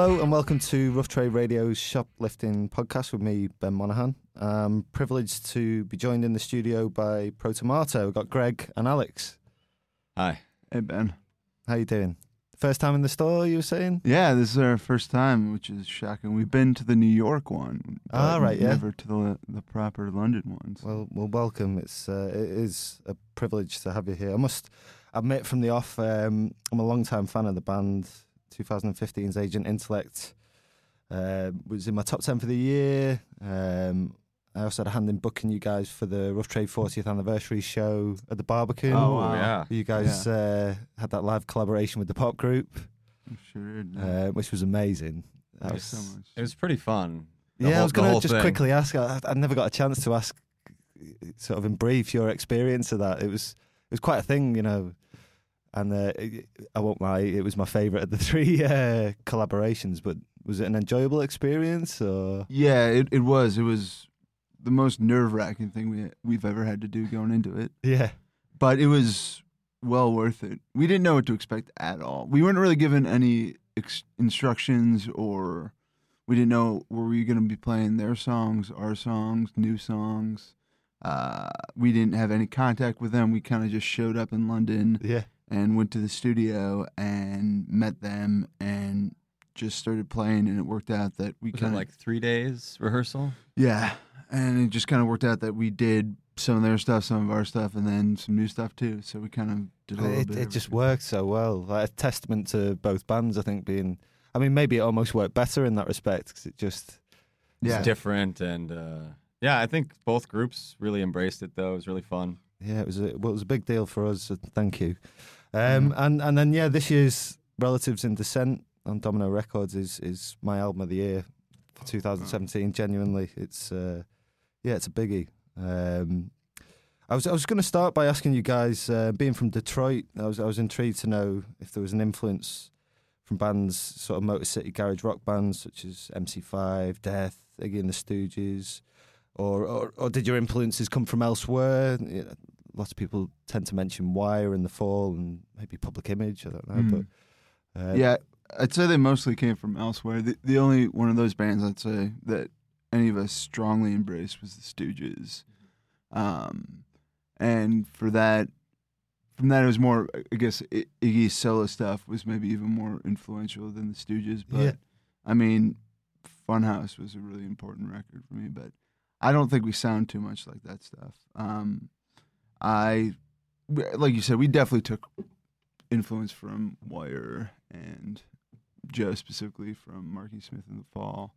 Hello and welcome to Rough Trade Radio's shoplifting podcast with me, Ben Monaghan. I'm privileged to be joined in the studio by Protomartyr. We've got Greg and Alex. Hi. Hey Ben. How you doing? First time in the store, you were saying? Yeah, this is our first time, which is shocking. We've been to the New York one, Ah, right, yeah. Never to the the proper London ones. Well, well, welcome. It's uh, it is a privilege to have you here. I must admit from the off, um, I'm a long time fan of the band. 2015's Agent Intellect uh, was in my top ten for the year. Um, I also had a hand in booking you guys for the Rough Trade 40th anniversary show at the Barbican. Oh, wow. yeah. You guys uh, had that live collaboration with the pop group, sure did. uh, which was amazing. That was- so much. It was pretty fun. The yeah, I was going to just thing. quickly ask. I, I never got a chance to ask, sort of in brief, your experience of that. It was it was quite a thing, you know. And uh, I won't lie, it was my favourite of the three uh, collaborations. But was it an enjoyable experience? Or Yeah, it, it was. It was the most nerve wracking thing we we've ever had to do going into it. yeah, But it was well worth it. We didn't know what to expect at all. We weren't really given any ex- instructions or we didn't know were we going to be playing their songs, our songs, new songs. Uh, we didn't have any contact with them. We kind of just showed up in London yeah, and went to the studio and met them and just started playing and it worked out that we kind of like three days rehearsal? yeah and it just kind of worked out that we did some of their stuff some of our stuff and then some new stuff too so we kind of did a little it, bit it of just worked so well. Like a testament to both bands, I think. Being, I mean, maybe it almost worked better in that respect because it just It's different and uh, yeah, I think both groups really embraced it though. It was really fun. Yeah, it was a well, it was a big deal for us. So thank you. Um, and and then yeah, this year's Relatives in Descent on Domino Records is is my album of the year for 2017. Genuinely, it's uh, yeah, it's a biggie. Um, I was I was going to start by asking you guys, uh, being from Detroit, I was I was intrigued to know if there was an influence from bands, sort of Motor City garage rock bands such as MC5, Death, Iggy and the Stooges, or or, or did your influences come from elsewhere? Lots of people tend to mention Wire and The Fall and maybe Public Image. I don't know, Mm. but uh, yeah i'd say they mostly came from elsewhere the, the only one of those bands i'd say that any of us strongly embraced was the stooges um, and for that from that it was more i guess I- iggy's solo stuff was maybe even more influential than the stooges but Yeah. i mean funhouse was a really important record for me but i don't think we sound too much like that stuff um, i like you said we definitely took influence from wire and joe specifically from marky smith in the fall.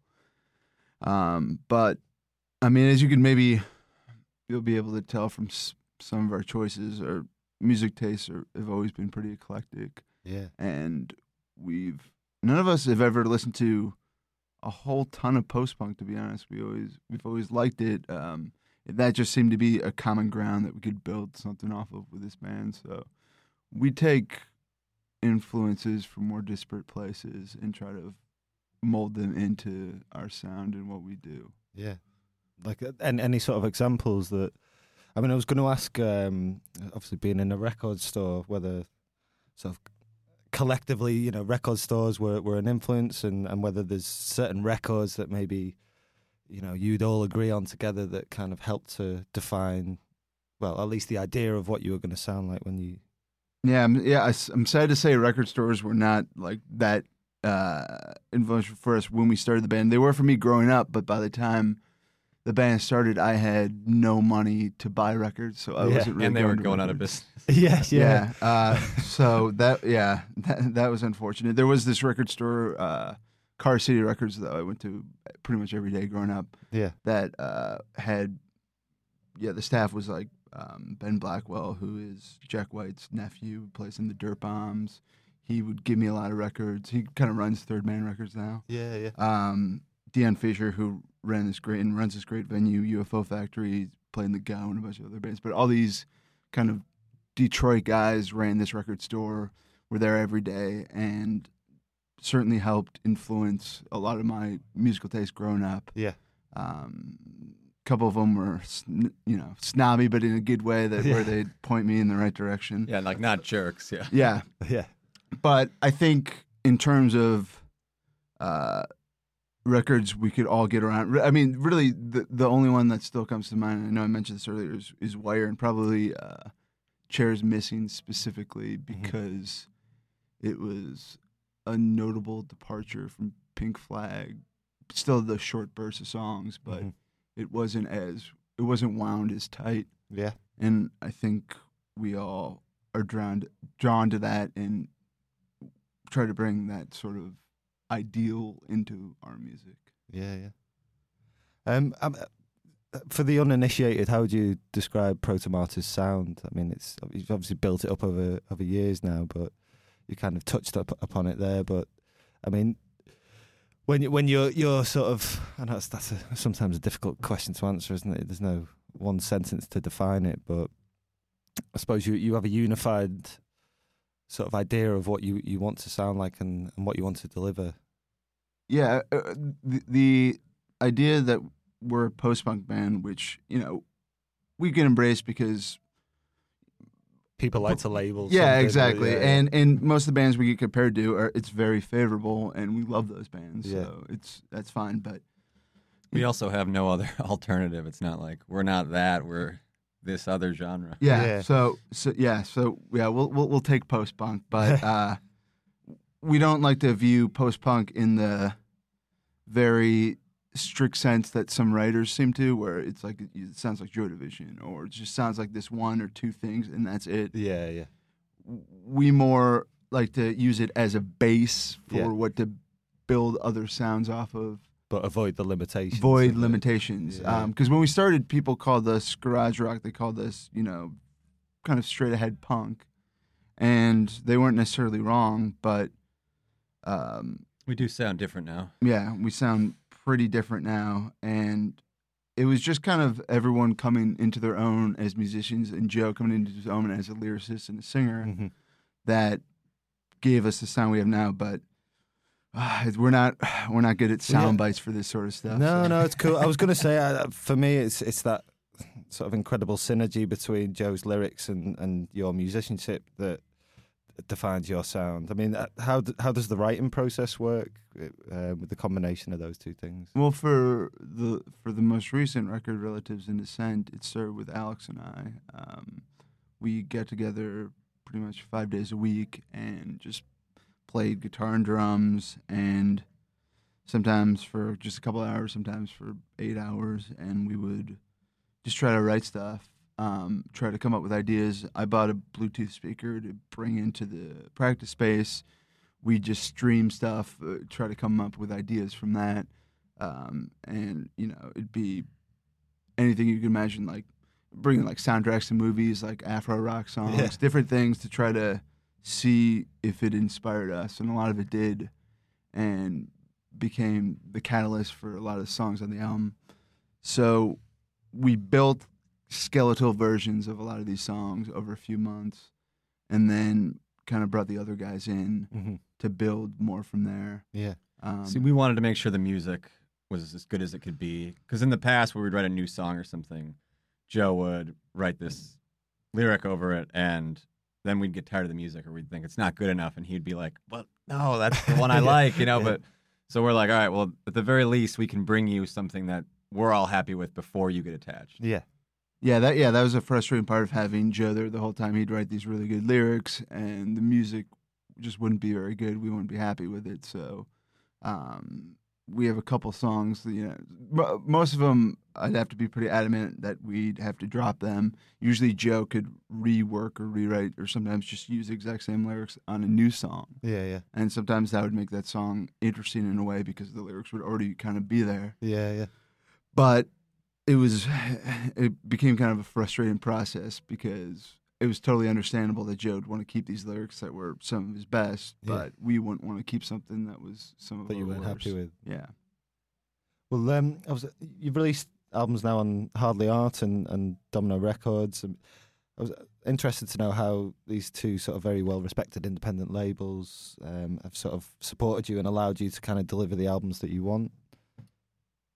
Um, but i mean as you can maybe you'll be able to tell from s- some of our choices our music tastes are, have always been pretty eclectic. Yeah, and we've none of us have ever listened to a whole ton of post punk to be honest. We always we've always liked it. Um that just seemed to be a common ground that we could build something off of with this band so we take influences from more disparate places and try to mold them into our sound and what we do yeah. Like uh, and any sort of examples that. I mean, I was going to ask. Um, obviously, being in a record store, whether sort of collectively, you know, record stores were, were an influence, and, and whether there's certain records that maybe, you know, you'd all agree on together that kind of helped to define, well, at least the idea of what you were going to sound like when you. Yeah, I'm, yeah. I, am sad to say record stores were not like that uh, influential for us when we started the band. They were for me growing up, but by the time the band started, I had no money to buy records, so I Yeah. wasn't really and they were to going out of business. Yes, Yeah. Uh, so that yeah, that, that was unfortunate. There was this record store, uh, Car City Records, though, I went to pretty much every day growing up. yeah, That uh, had yeah, the staff was like um, Ben Blackwell, who is Jack White's nephew, plays in the Dirt Bombs. He would give me a lot of records. He kind of runs Third Man Records now. yeah, yeah. Um, Dion Fischer, who ran this great and runs this great venue, UFO Factory, playing the Go and a bunch of other bands. But all these kind of Detroit guys ran this record store, were there every day, and certainly helped influence a lot of my musical taste growing up. Yeah. Um, a couple of them were, you know, snobby, but in a good way that Yeah. where they'd point me in the right direction. Yeah, like not jerks. Yeah. Yeah, Yeah. but I think in terms of uh, records we could all get around. I mean, really, the the only one that still comes to mind. I know I mentioned this earlier is, is Wire, and probably uh, Chairs Missing specifically because it was a notable departure from Pink Flag. Still the short burst of songs, but Mhm. it wasn't as it wasn't wound as tight Yeah. and I think we all are drawn drawn to that and try to bring that sort of ideal into our music. Yeah, yeah. Um, um, uh, for the uninitiated, how would you describe Protomartyr's sound? I mean, it's you've obviously built it up over over years now, but you kind of touched up upon it there. But I mean, when you when you're you're sort of, I know that's a, sometimes a difficult question to answer, isn't it? There's no one sentence to define it, but I suppose you you have a unified sort of idea of what you, you want to sound like and, and what you want to deliver. Yeah, uh, the, the idea that we're a post punk band, which you know we can embrace because People like to label. yeah, something, exactly, yeah, yeah. and and most of the bands we get compared to are it's very favorable, and we love those bands, Yeah. so it's that's fine. But We also have no other alternative. It's not like we're not that. We're this other genre. Yeah. Yeah. So so yeah. So yeah, we'll we'll, we'll take post punk, but uh, we don't like to view post punk in the very strict sense that some writers seem to, where it's like it sounds like Joy Division, or it just sounds like this one or two things, and that's it. yeah, yeah, We more like to use it as a base for Yeah. what to build other sounds off of but avoid the limitations. Avoid of it. limitations. Yeah. Because when we started, people called us garage rock. They called us, you know, kind of straight ahead punk, and they weren't necessarily wrong. But um, We do sound different now. yeah, we sound pretty different now, and it was just kind of everyone coming into their own as musicians, and Joe coming into his own as a lyricist and a singer Mhm. that gave us the sound we have now. But uh, we're not we're not good at sound bites for this sort of stuff. No, so- no, it's cool. I was going to say, uh, for me, it's it's that sort of incredible synergy between Joe's lyrics and, and your musicianship that defines your sound. I mean, uh, how how does the writing process work uh, with the combination of those two things? Well, for the for the most recent record, Relatives in Descent, it started with Alex and I. Um, we get together pretty much five days a week and just played guitar and drums, and sometimes for just a couple hours, sometimes for eight hours, and we would just try to write stuff. Um, try to come up with ideas. I bought a Bluetooth speaker to bring into the practice space. We just stream stuff, uh, try to come up with ideas from that um, and you know it'd be anything you can imagine, like bringing like soundtracks to movies, like Afro rock songs, Yeah. different things to try to see if it inspired us, and a lot of it did, and became the catalyst for a lot of the songs on the album. So we built skeletal versions of a lot of these songs over a few months, and then kind of brought the other guys in hmm to build more from there. Yeah, Um, See, we wanted to make sure the music was as good as it could be. Because in the past, when we'd write a new song or something, Joe would write this lyric over it, and then we'd get tired of the music, or we'd think it's not good enough, and he'd be like, "Well, no, that's the one I like," you know. Yeah. But so we're like, "All right, well, at the very least, we can bring you something that we're all happy with before you get attached." yeah, Yeah, that yeah, that was a frustrating part of having Joe there the whole time. He'd write these really good lyrics, and the music just wouldn't be very good. We wouldn't be happy with it. So, um, we have a couple songs. That, you know, most of them I'd have to be pretty adamant that we'd have to drop them. Usually, Joe could rework or rewrite, or sometimes just use the exact same lyrics on a new song. yeah, yeah, And sometimes that would make that song interesting in a way because the lyrics would already kind of be there yeah, yeah. but it was it became kind of a frustrating process because it was totally understandable that Joe would want to keep these lyrics that were some of his best, Yeah. but we wouldn't want to keep something that was some of That you weren't happy with. Yeah. Well, um, I was you've released albums now on Hardly Art and, and Domino Records. And I was interested to know how these two sort of very well respected independent labels um, have sort of supported you and allowed you to kind of deliver the albums that you want.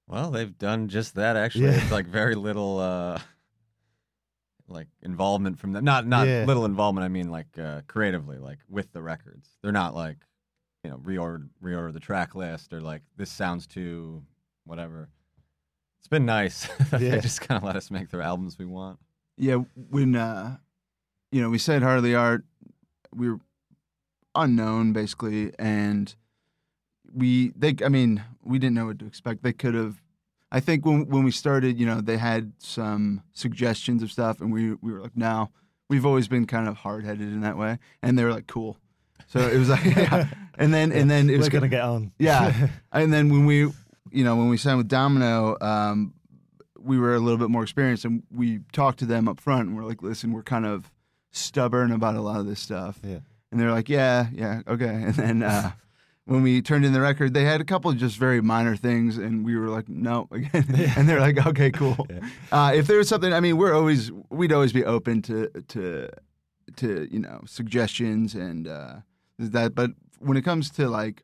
Well, they've done just that actually. Yeah. It's like very little uh like involvement from them. Not not Yeah. little involvement, I mean like uh creatively, like with the records. They're not like, you know, reorder reorder the track list or like this sounds too whatever. It's been nice. Yeah. They just kind of let us make the albums we want. Yeah, when uh, you know we said Hardly Art, we were unknown basically, and we they I mean we didn't know what to expect. They could have. I think when when we started, you know, they had some suggestions of stuff, and we we were like, no, we've always been kind of hard headed in that way, and they were like, cool. So it was like, yeah. and then and then it was We're going to get on. Yeah. and then when we, you know, when we signed with Domino, um, we were a little bit more experienced, and we talked to them up front, and we're like, listen, we're kind of stubborn about a lot of this stuff, Yeah. and they're like, yeah, yeah, okay. And then uh, when we turned in the record, they had a couple of just very minor things, and we were like, no, again, and they're like, okay, cool. Uh, if there was something, I mean, we're always, we'd always be open to to to you know suggestions and uh, that, but when it comes to like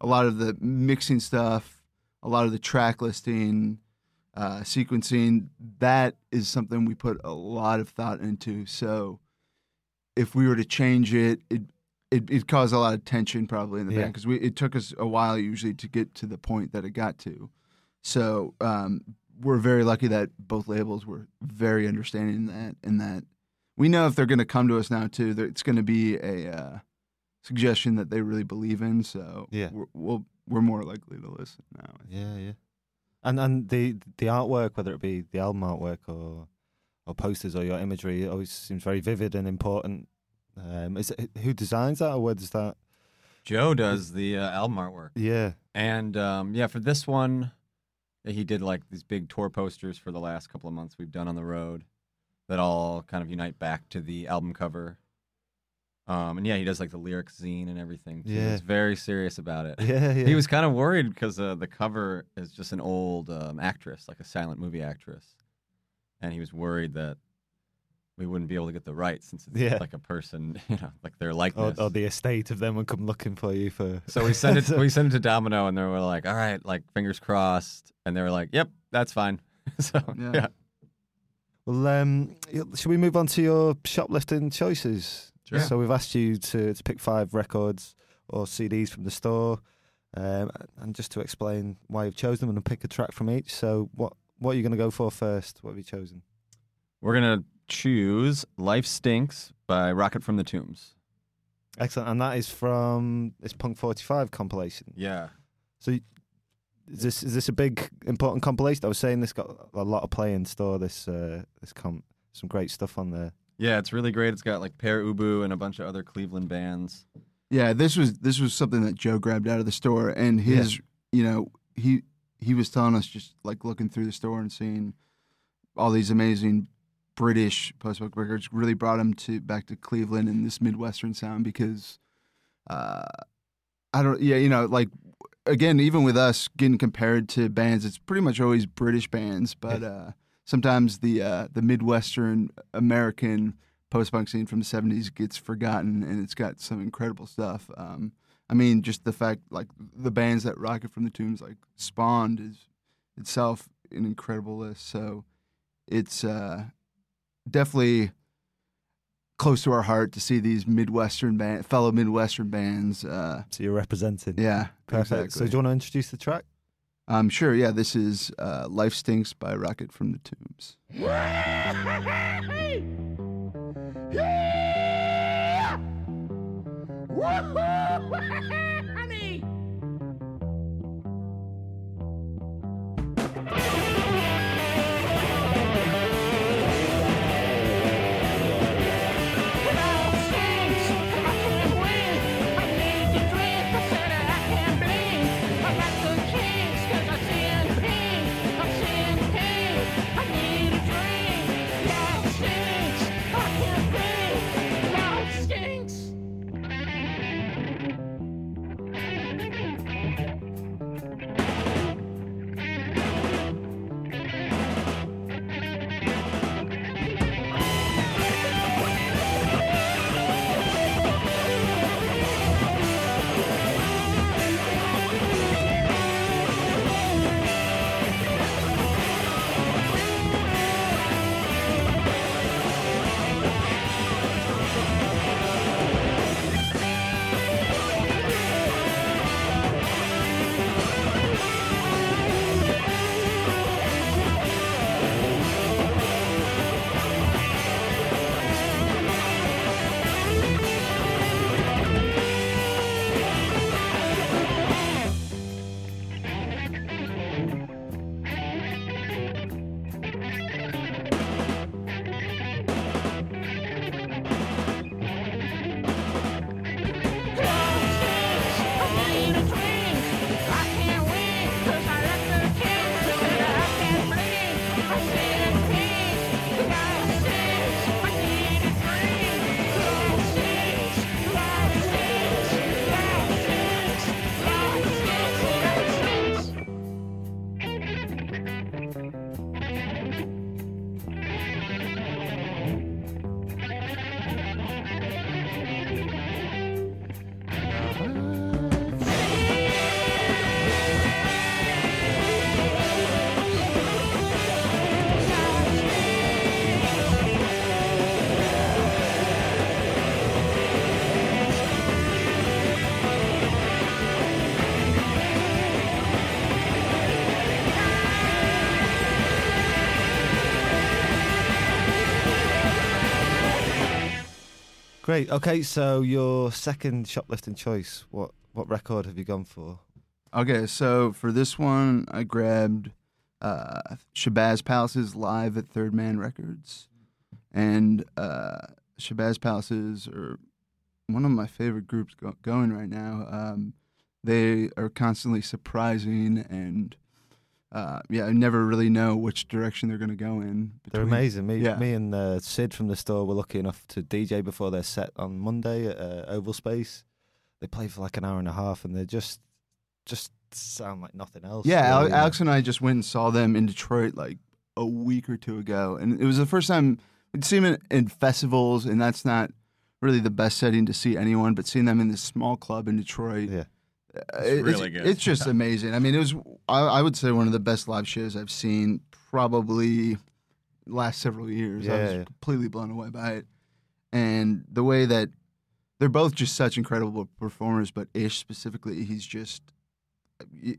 a lot of the mixing stuff, a lot of the track listing, uh, sequencing, that is something we put a lot of thought into. So if we were to change it, it it it caused a lot of tension probably in the Yeah. band because we it took us a while usually to get to the point that it got to. So um, we're very lucky that both labels were very understanding in that and that we know if they're going to come to us now too, that it's going to be a uh, suggestion that they really believe in. So Yeah. we're, we'll, we're more likely to listen now. Yeah, yeah. And and the the artwork, whether it be the album artwork or or posters or your imagery, it always seems very vivid and important. Um, is it who designs that, or where does that? Joe does the uh, album artwork. Yeah, And um, yeah, for this one, he did like these big tour posters for the last couple of months we've done on the road that all kind of unite back to the album cover. Um, and yeah, he does like the lyric zine and everything. too. Yeah. He's very serious about it. yeah, yeah. He was kind of worried because uh, the cover is just an old um, actress, like a silent movie actress. And he was worried that we wouldn't be able to get the rights since it's Yeah. like a person, you know, like their likeness. or the estate of them would come looking for you for. So we sent it. we sent it to Domino, and they were like, "All right, like fingers crossed." And they were like, "Yep, that's fine." so Yeah. yeah, Well, um, should we move on to your shoplifting choices? Sure. So we've asked you to, to pick five records or CDs from the store, um, and just to explain why you've chosen them and pick a track from each. So what what are you going to go for first? What have you chosen? we're gonna choose "Life Stinks" by Rocket from the Tombs. Excellent, and that is from this Punk Forty Five compilation. Yeah, So is this is this a big important compilation? I was saying this got a lot of play in store. This uh, this comp, some great stuff on there. yeah, it's really great. It's got like Pere Ubu and a bunch of other Cleveland bands. Yeah, this was this was something that Joe grabbed out of the store, and his, you know, he he was telling us just like looking through the store and seeing all these amazing British post-punk records really brought him to back to Cleveland and this midwestern sound because, uh, I don't, yeah, you know, like again, even with us getting compared to bands, it's pretty much always British bands, but uh, sometimes the uh, the midwestern American post-punk scene from the 70s gets forgotten and it's got some incredible stuff. Um, i mean just the fact like the bands that rocket from the tombs like spawned is itself an incredible list. So it's uh, definitely close to our heart to see these midwestern band fellow midwestern bands uh, So you're representing. yeah perfect. exactly. So do you want to introduce the track? um, sure yeah this is uh, life stinks by rocket from the tombs Stinks. Great. Okay, so your second shoplifting choice. What what record have you gone for? Okay, so for this one, I grabbed uh, Shabazz Palaces live at Third Man Records, and uh, Shabazz Palaces are one of my favorite groups go- going right now. Um, they are constantly surprising, and uh, yeah, I never really know which direction they're going to go in. They're amazing. Me, yeah. me and uh, Sid from the store were lucky enough to DJ before their set on Monday at uh, Oval Space. They play for like an hour and a half, and they just just sound like nothing else. Yeah, really. Alex and I just went and saw them in Detroit like a week or two ago, and it was the first time we'd seen them in, in festivals, and that's not really the best setting to see anyone. But seeing them in this small club in Detroit, Yeah. It's really good. It's just amazing. I mean, it was I, I would say one of the best live shows I've seen probably last several years. I was yeah. completely blown away by it, and the way that they're both just such incredible performers. But Ish specifically, he's just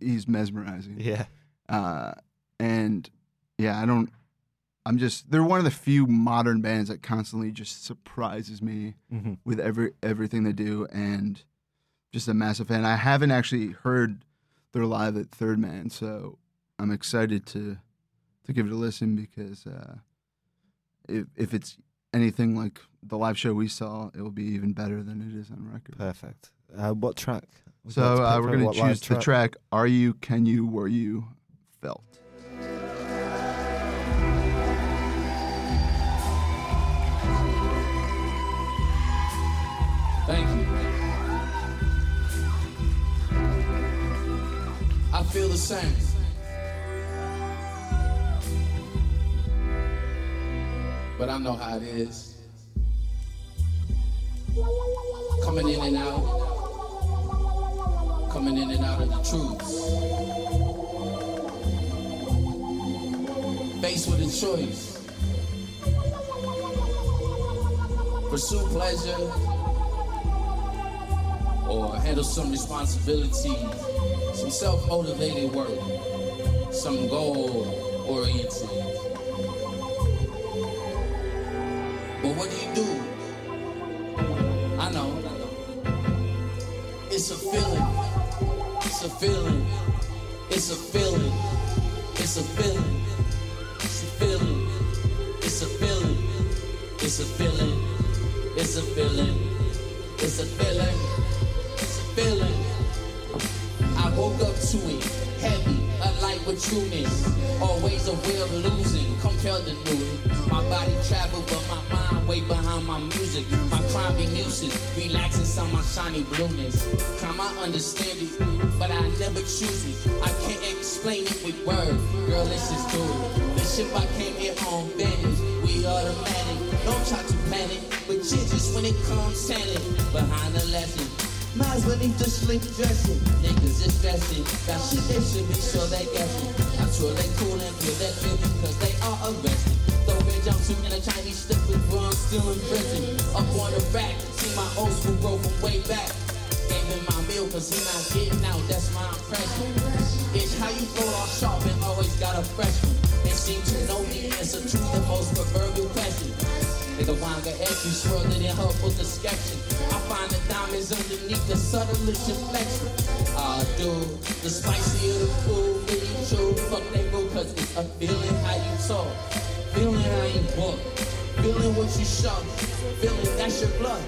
he's mesmerizing. Yeah, Uh, and yeah, I don't. I'm just they're one of the few modern bands that constantly just surprises me Mhm. with every everything they do, and just a massive fan. I haven't actually heard their live at Third Man, so I'm excited to to give it a listen because uh, if if it's anything like the live show we saw, it will be even better than it is on record. perfect. Uh, what track? Would So to uh, we're gonna What live choose the track "Are You, Can You, Were You Felt." Thank you. Feel the same. But I know how it is. Coming in and out. Coming in and out of the truth. Faced with a choice. Pursue pleasure or handle some responsibility, some self-motivated work, some goal-oriented. But what do you do? I know. It's a feeling. It's a feeling. It's a feeling. It's a feeling. It's a feeling. It's a feeling. It's a feeling. It's a feeling. It's a feeling. It's a feeling. Woke up to it, heavy, alight with trueness. Always aware of losing, compelled to do it. My body travel, but my mind way behind my music. My crime be music, relax inside my shiny blueness. Crime, I understand it, but I never choose it. I can't explain it with words. Girl, let's just do it. The ship I came here on vanish. We automatic, don't try to panic. But just when it comes standing behind the lesson. Minds beneath the sleep dressing. Niggas is stressing. Got shit they should be sure they guessing. I'm sure they cool and feel that feeling cause they are arrested. Throw a jumpsuit in a Chinese slipper, bro, I'm still in prison. Up on the rack, see my old school bro from way back. Gave him my meal cause he not getting out, that's my impression. It's how you throw off sharp and always got a fresh one. They seem to know the answer to the most proverbial question. Nigga wanga ask you swirled it in her full description. I find the diamonds underneath the subtlest inflection. I do the spicier the food, really true. Fuck they go cause it's a feeling how you talk, feeling how you walk, feeling what you show, feeling that's your blood,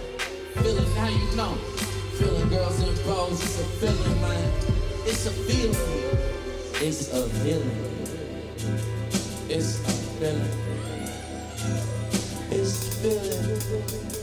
feeling how you know, feeling girls and bros. It's a feeling, man. It's a feeling. It's a feeling. It's a feeling. It's feeling. It's feeling. It's feeling that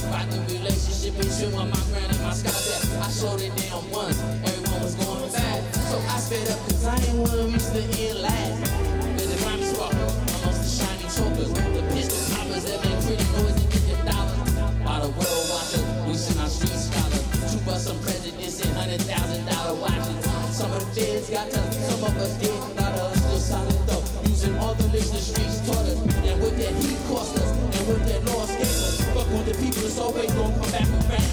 the relationship between my grand and my sky. That I showed it down once. everyone was going back. So I sped up, cause I ain't wanna reach the end last. But the mommy swap, amongst the shiny chokers, the pistol poppers that make pretty boys with your dollars. By the world watcher, wishing our street scholar. Two bust some prejudice and hundred thousand dollar watches. Some of the feds got tough, some of us did that heat cost us, and with that loss gave us. Fuck on the people, it's always gonna come back around.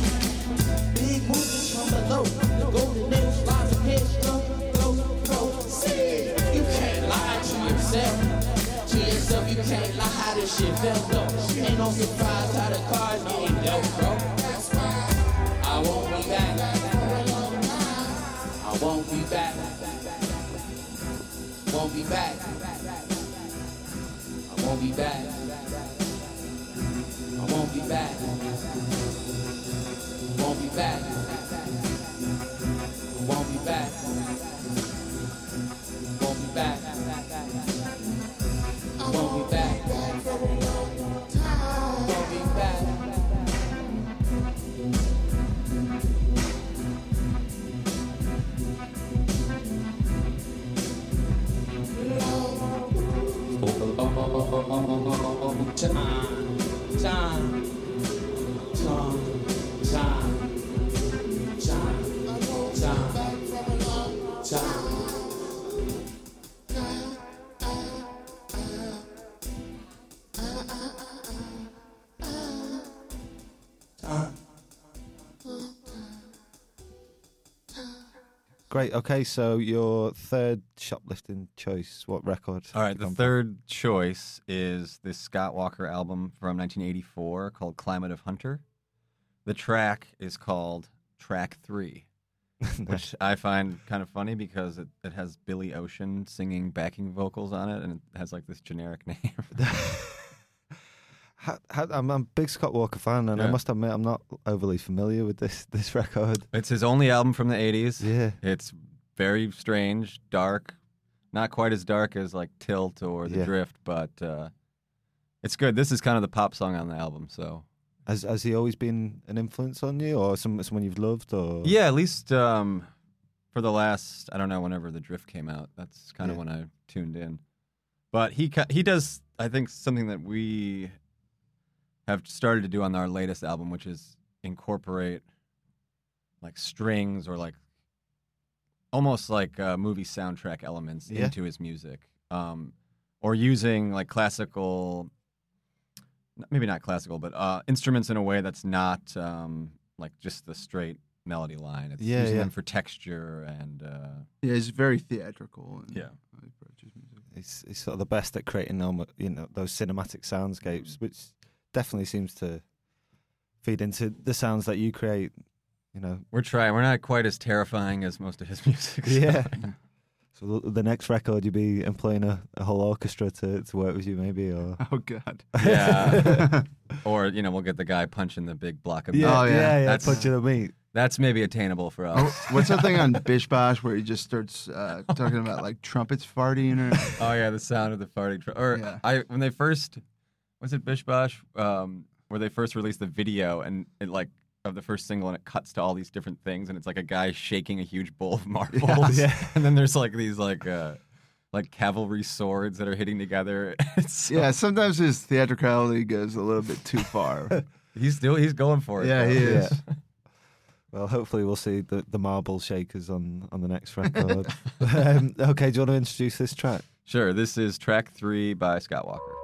Big movements from below, the golden age lines of headstrong, flow, proceed. You can't lie to yourself. To yourself, you can't lie how this shit felt, though. Ain't no surprise how the cards getting dealt, bro. I won't be back. I won't be back. Won't be back. I won't be back. I won't be back. Won't be back. Time, time, Great. Okay, so your third shoplifting choice, what record? All right, the third choice is this Scott Walker album from 1984 called Climate of Hunter. The track is called Track Three, which I find kind of funny because it, it has Billy Ocean singing backing vocals on it and it has like this generic name. How, how, I'm, I'm a big Scott Walker fan, and I must admit I'm not overly familiar with this this record. it's his only album from the 80s. Yeah, It's very strange, dark, not quite as dark as like Tilt or The Yeah. Drift, but uh, it's good. This is kind of the pop song on the album, so has has he always been an influence on you, or some someone you've loved, or Yeah, at least um, for the last I don't know whenever the Drift came out. That's kind of Yeah. when I tuned in. But he he does I think something that we have started to do on our latest album, which is incorporate like strings or like almost like uh, movie soundtrack elements Yeah. into his music, um, or using like classical, maybe not classical, but uh, instruments in a way that's not um, like just the straight melody line. It's Yeah, using yeah. them for texture and uh, Yeah, it's very theatrical. And Yeah. how he he's, he's sort of the best at creating almo- you know those cinematic soundscapes, which definitely seems to feed into the sounds that you create. You know, we're trying. We're not quite as terrifying as most of his music. so- Yeah. so the- the next record you'd be employing a, a whole orchestra to, to work with you, maybe, or Oh God. Yeah. or you know, we'll get the guy punching the big block of yeah, meat. Oh, yeah. yeah, yeah, That's- punching a meat. That's maybe attainable for Oh, us. what's that thing on Bish Bosh where he just starts uh, talking about like trumpets farting or Oh yeah, the sound of the farting. Tr- or Yeah. I when they first was it Bish Bosh um, where they first released the video and it like of the first single and it cuts to all these different things and it's like a guy shaking a huge bowl of marbles. Yeah. and then there's like these like uh, like cavalry swords that are hitting together. So- Yeah, sometimes his theatricality goes a little bit too far. he's still he's going for it. yeah, though. he is. Well, hopefully we'll see the, the marble shakers on, on the next record. um, okay, do you want to introduce this track? Sure. This is track three by Scott Walker.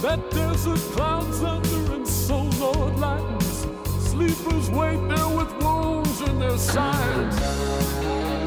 That desert clouds under and so Lord lightens. Sleepers wait there with wounds in their sides.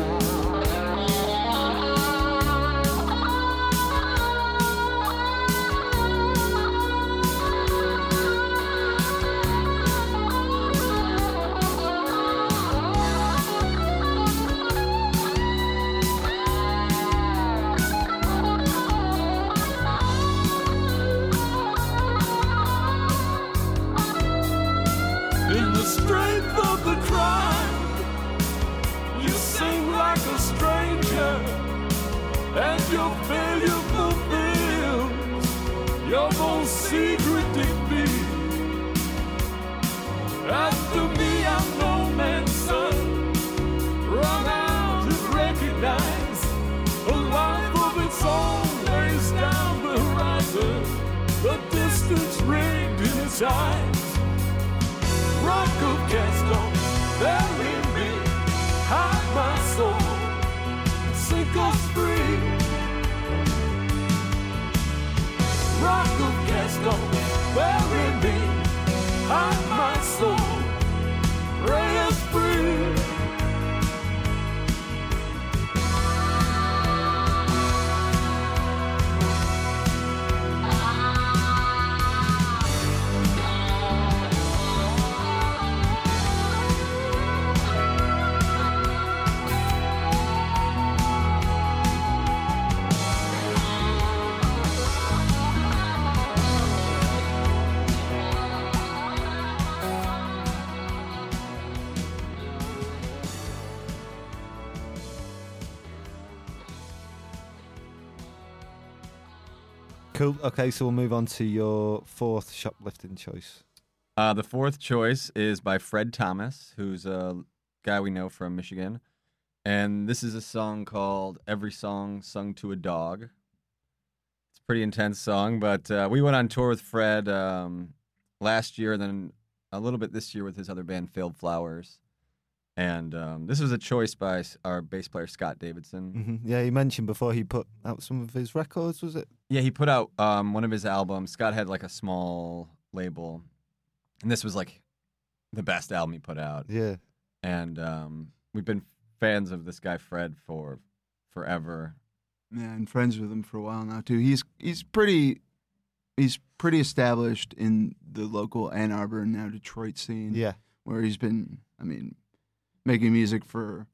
Your failure fulfills your most secret defeat. After me, I'm no man's son, run out to recognize a life of its own lays down the horizon, the distance rigged in its eyes. Rock of Gaston, bury me, hide my soul, sink us Gaston, bury me, hide my soul, pray Cool. Okay, so we'll move on to your fourth shoplifting choice. Uh, the fourth choice is by Fred Thomas, who's a guy we know from Michigan. And this is a song called Every Song Sung to a Dog. It's a pretty intense song, but uh, we went on tour with Fred um, last year, and then a little bit this year with his other band, Failed Flowers. And um, this was a choice by our bass player, Scott Davidson. hmm Yeah, he mentioned before he put out some of his records, was it? Yeah, he put out um, one of his albums. Scott had like a small label, and this was like the best album he put out. Yeah. And um, we've been fans of this guy Fred for forever. Yeah, and friends with him for a while now too. He's he's pretty he's pretty established in the local Ann Arbor and now Detroit scene. Yeah. where he's been, I mean, making music for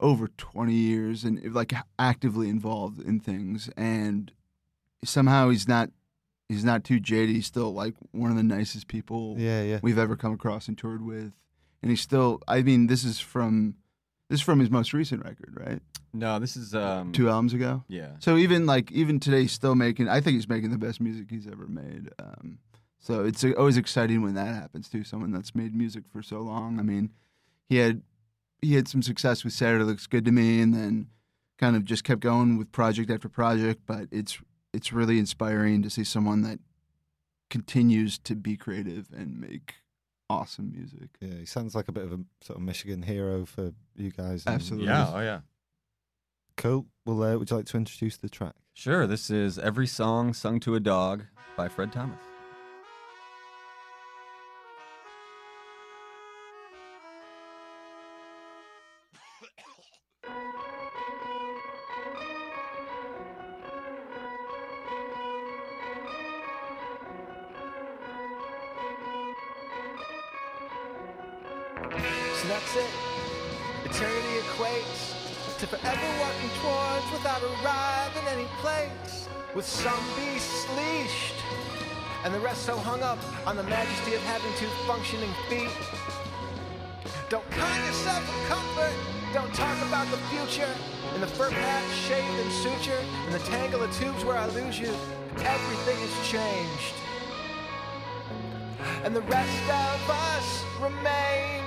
over 20 years and like actively involved in things and somehow he's not he's not too jaded he's still like one of the nicest people Yeah, yeah. we've ever come across and toured with and he's still i mean this is from this is from his most recent record right No, this is um, two albums ago Yeah, so even like even today, he's still making. I think he's making the best music he's ever made. Um, so it's always exciting when that happens too. Someone that's made music for so long. I mean, he had he had some success with Saturday Looks Good to Me, and then kind of just kept going with project after project. But it's it's really inspiring to see someone that continues to be creative and make awesome music. Yeah, he sounds like a bit of a sort of Michigan hero for you guys. Absolutely. yeah, oh yeah. Cool. Well, uh, would you like to introduce the track? Sure. This is Every Song Sung to a Dog by Fred Thomas. Some beasts leashed, and the rest so hung up on the majesty of having two functioning feet. Don't kind yourself a comfort. Don't talk about the future. In the fur patch, shaved and suture, in the tangle of tubes where I lose you, everything has changed. And the rest of us remain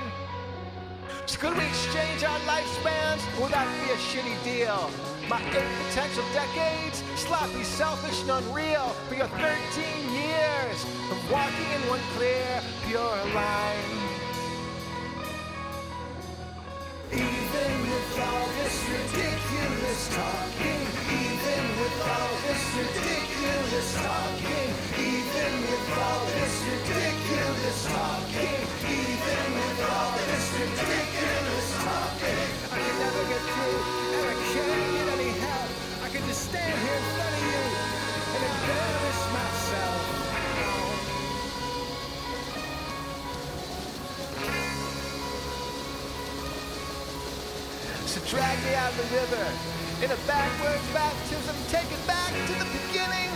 So could we exchange our lifespans? Would that be a shitty deal? My eight potential decades, sloppy, selfish, and unreal. For your 13 years of walking in one clear, pure river in a backwards baptism, take it back to the beginning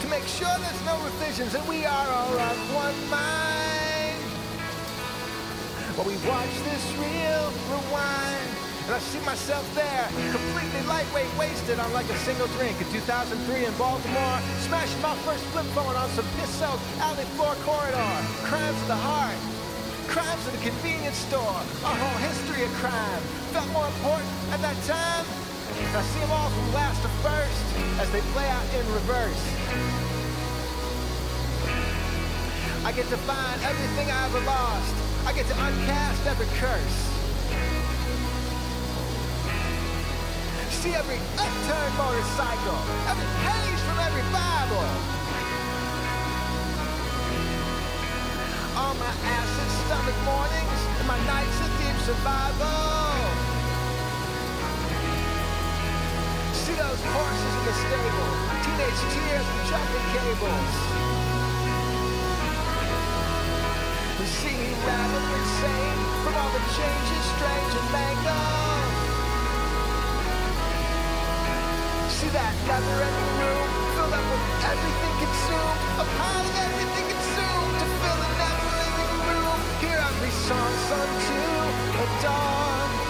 to make sure there's no revisions and we are all on one mind. While we watch this reel rewind, and I see myself there, completely lightweight, wasted on like a single drink in 2003 in Baltimore, smashing my first flip phone on some piss-soaked alley floor corridor. Crimes of the heart. Crimes at the convenience store, a whole history of crime. Felt more important at that time. I see them all from last to first as they play out in reverse. I get to find everything I ever lost. I get to uncast every curse. See every upturned motorcycle, every page from every Bible. all my acid stomach mornings and my nights of deep survival. Those horses in the stable, teenage tears and jumping cables. We see me rattle insane from all the changes, strange and mangled. See that never-ending room filled up with everything consumed, a pile of everything consumed to fill the never-ending room. Hear every song sung to a dawn.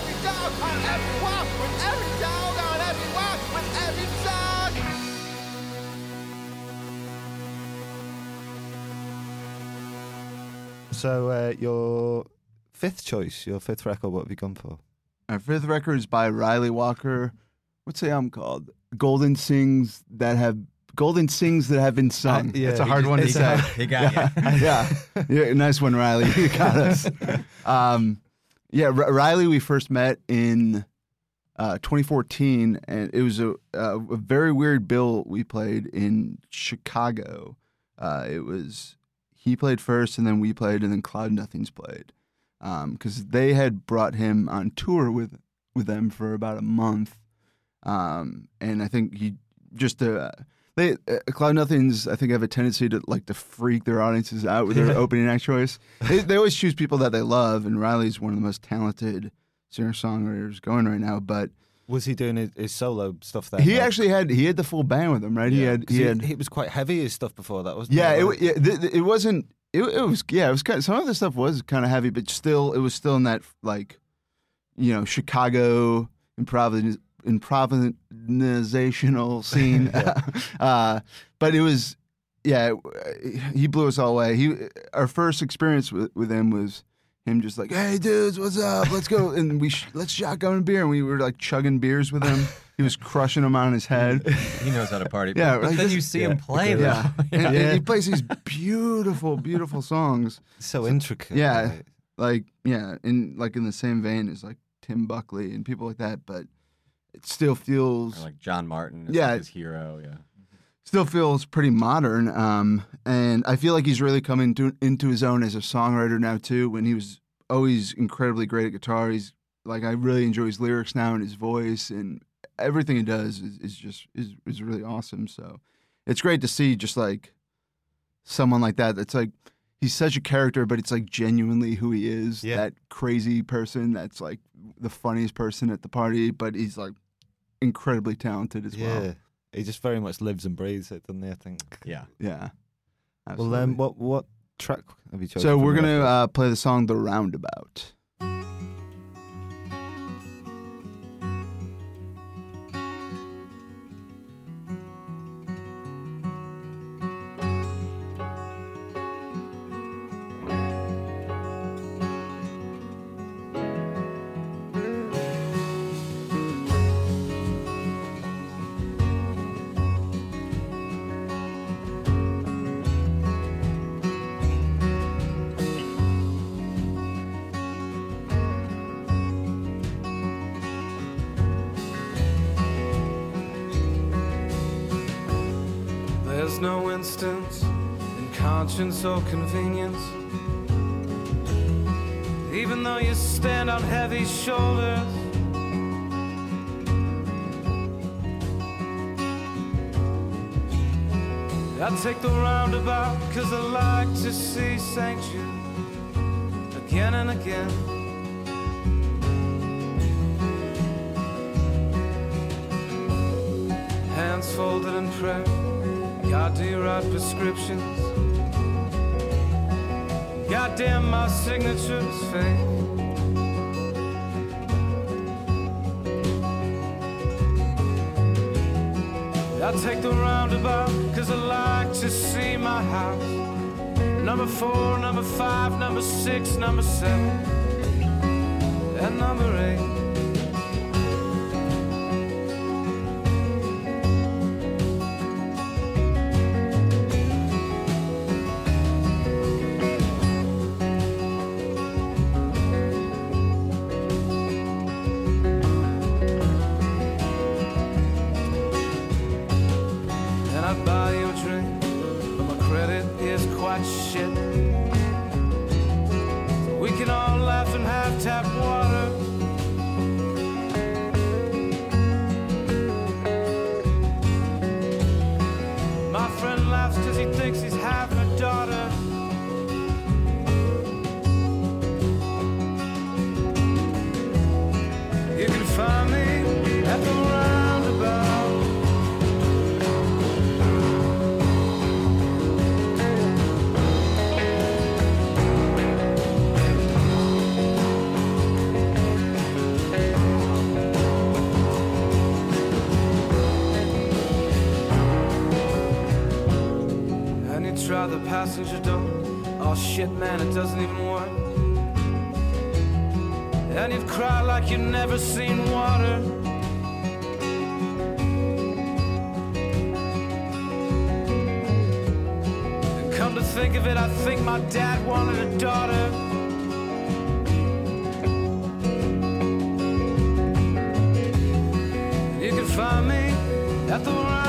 Every dog. On every walk, with every dog. So uh, your fifth choice, your fifth record, what have you gone for? Our fifth record is by Ryley Walker. What's the album called? Golden Sings that have Golden Sings that have been sung. yeah, That's a hard just- one to say. a- He got you. yeah, yeah, nice one, Ryley. You got us. Um, yeah, R- Riley, we first met in uh, 2014, and it was a, a, a very weird bill we played in Chicago. Uh, it was he played first, and then we played, and then Cloud Nothings played because they had brought him on tour with with them for about a month, um, and I think he just uh, they uh, Cloud Nothings I think have a tendency to like to freak their audiences out with their opening act choice. They, they always choose people that they love, and Ryley's one of the most talented singer songwriters going right now. But Was he doing his, his solo stuff there? he actually had he had the full band with him, right? He Yeah, had 'cause he he, had he was quite heavy his stuff before that, wasn't yeah, it? it, yeah th- th- it wasn't. It, it was yeah, it was kind of, some of the stuff was kind of heavy, but still, it was still in that like, you know, Chicago improv improvisational scene. uh, but it was, yeah, he blew us all away. He our first experience with, with him was him just like, hey dudes, what's up? Let's go and we sh- let's shotgun a beer, and we were like chugging beers with him. He was crushing them on his head. He knows how to party. Yeah, but like then this- you see yeah, him play. because- though. Yeah, and, and he plays these beautiful, beautiful songs. so intricate. Yeah. right? Like yeah, in like in the same vein as like Tim Buckley and people like that, but it still feels Or like John Martyn is Yeah. like his hero. Yeah still feels pretty modern. Um, and I feel like he's really coming into his own as a songwriter now too. When he was always incredibly great at guitar, he's like I really enjoy his lyrics now and his voice and everything he does is, is just is, is really awesome. So it's great to see just like someone like that. That's like he's such a character, but it's like genuinely who he is. Yeah. That crazy person that's like the funniest person at the party, but he's like incredibly talented as yeah. well he just very much lives and breathes it, doesn't he? I think. Yeah. Yeah. Absolutely. Well, then, what what track have you chosen? So we're gonna uh, play the song "The Roundabout." Cause I like to see St. Again and again. Hands folded in prayer, God, do you write prescriptions? Goddamn, my signature's fake. I take the roundabout, cause I like to see my house. Number four, number five, number six, number seven, and number eight. me. At the right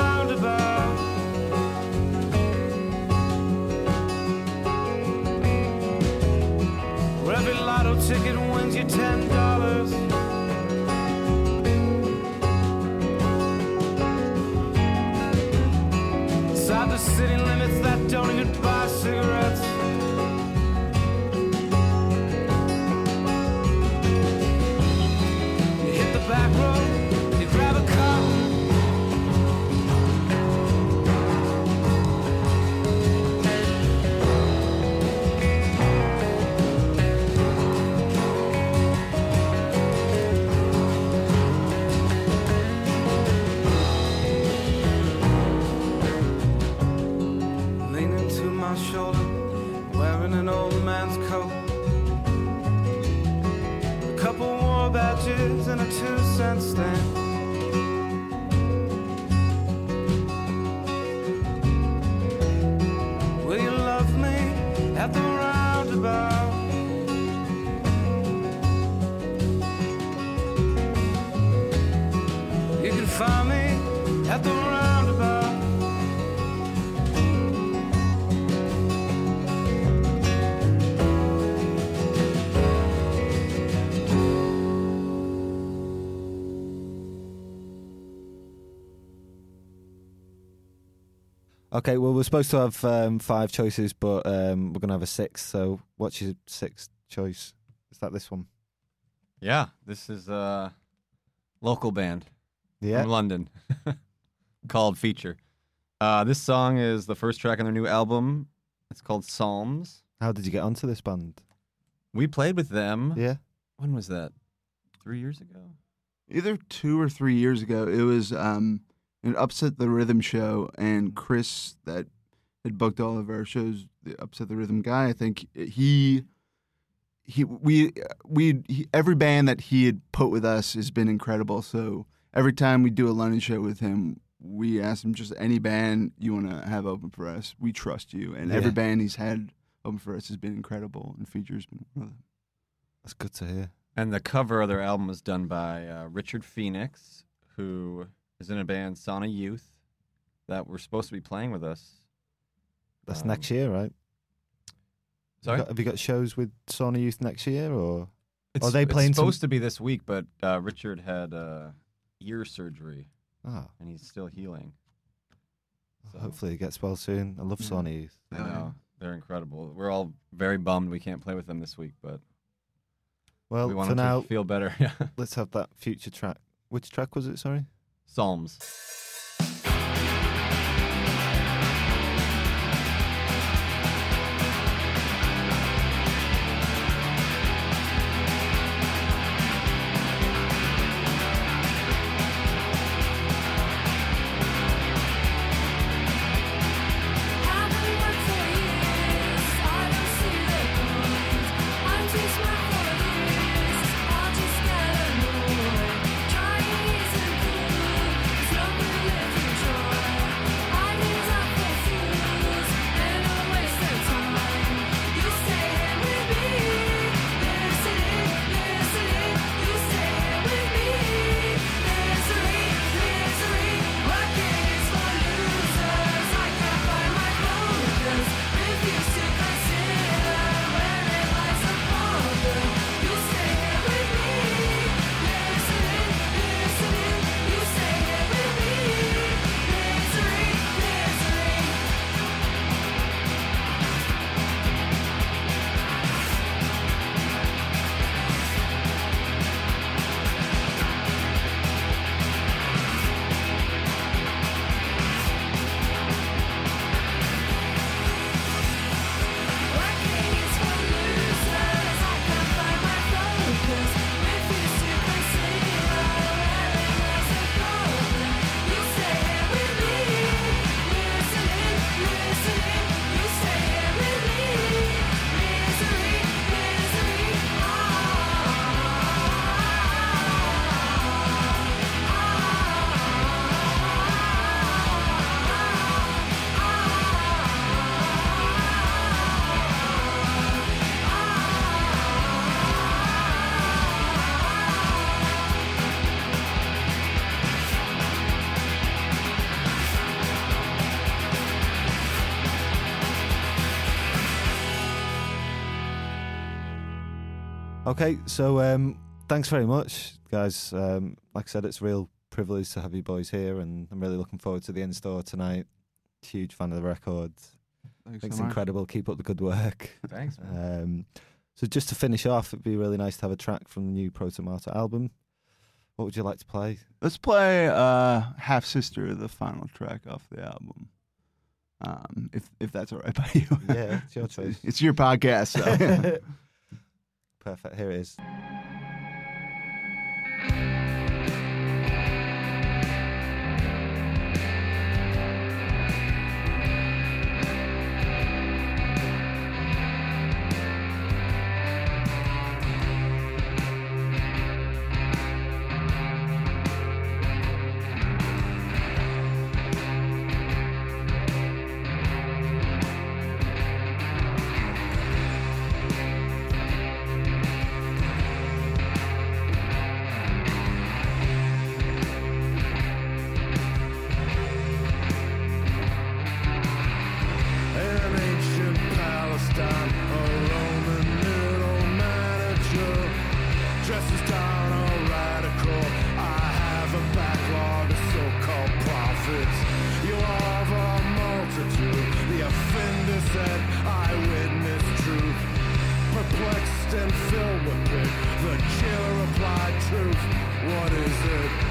Okay, well, we're supposed to have um, five choices, but um, we're going to have a sixth. So, what's your sixth choice? Is that this one? Yeah, this is a local band Yeah. from London called Feature. Uh, this song is the first track on their new album. It's called Psalms. How did you get onto this band? We played with them. Yeah. When was that? Three years ago? Either two or three years ago, it was um, an Upset the Rhythm show, and Chris, that had booked all of our shows, the Upset the Rhythm guy, I think he, he, we, we, he, every band that he had put with us has been incredible. So every time we do a London show with him, we ask him just any band you want to have open for us, we trust you. And every band he's had open for us has been incredible, and Feature's been one of them. That's good to hear. And the cover of their album was done by uh, Richard Phoenix, who is in a band, Sauna Youth, that were supposed to be playing with us. That's Um, next year, right? Sorry? Have you got shows with Sauna Youth next year, or It's, Are they it's playing some- supposed to be this week, but uh, Richard had uh, ear surgery oh, and he's still healing. So, hopefully he gets well soon. I love. Sauna Youth. I know. They're incredible. We're all very bummed we can't play with them this week, but Well, we want for now, to feel better. Yeah. let's have that Feature track. Which track was it? Sorry. Psalms. Okay, so um, thanks very much, guys. Um, like I said, it's a real privilege to have you boys here, and I'm really looking forward to the in store tonight. Huge fan of the record. Thanks It's so incredible. Keep up the good work. Thanks, man. Um, so just to finish off, it'd be really nice to have a track from the new Protomartyr album. What would you like to play? Let's play uh, Half Sister, the final track off the album. Um, if if that's all right by you. Yeah, it's your choice. It's your podcast, so. Perfect. Here it is. said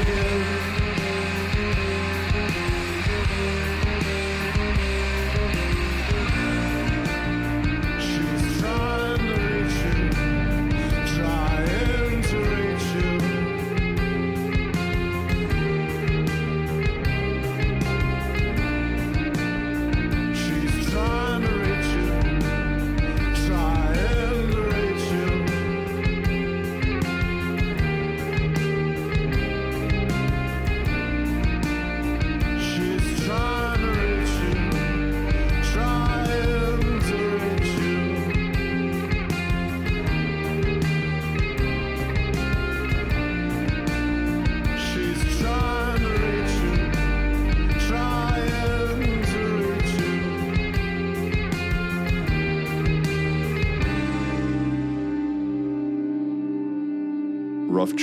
again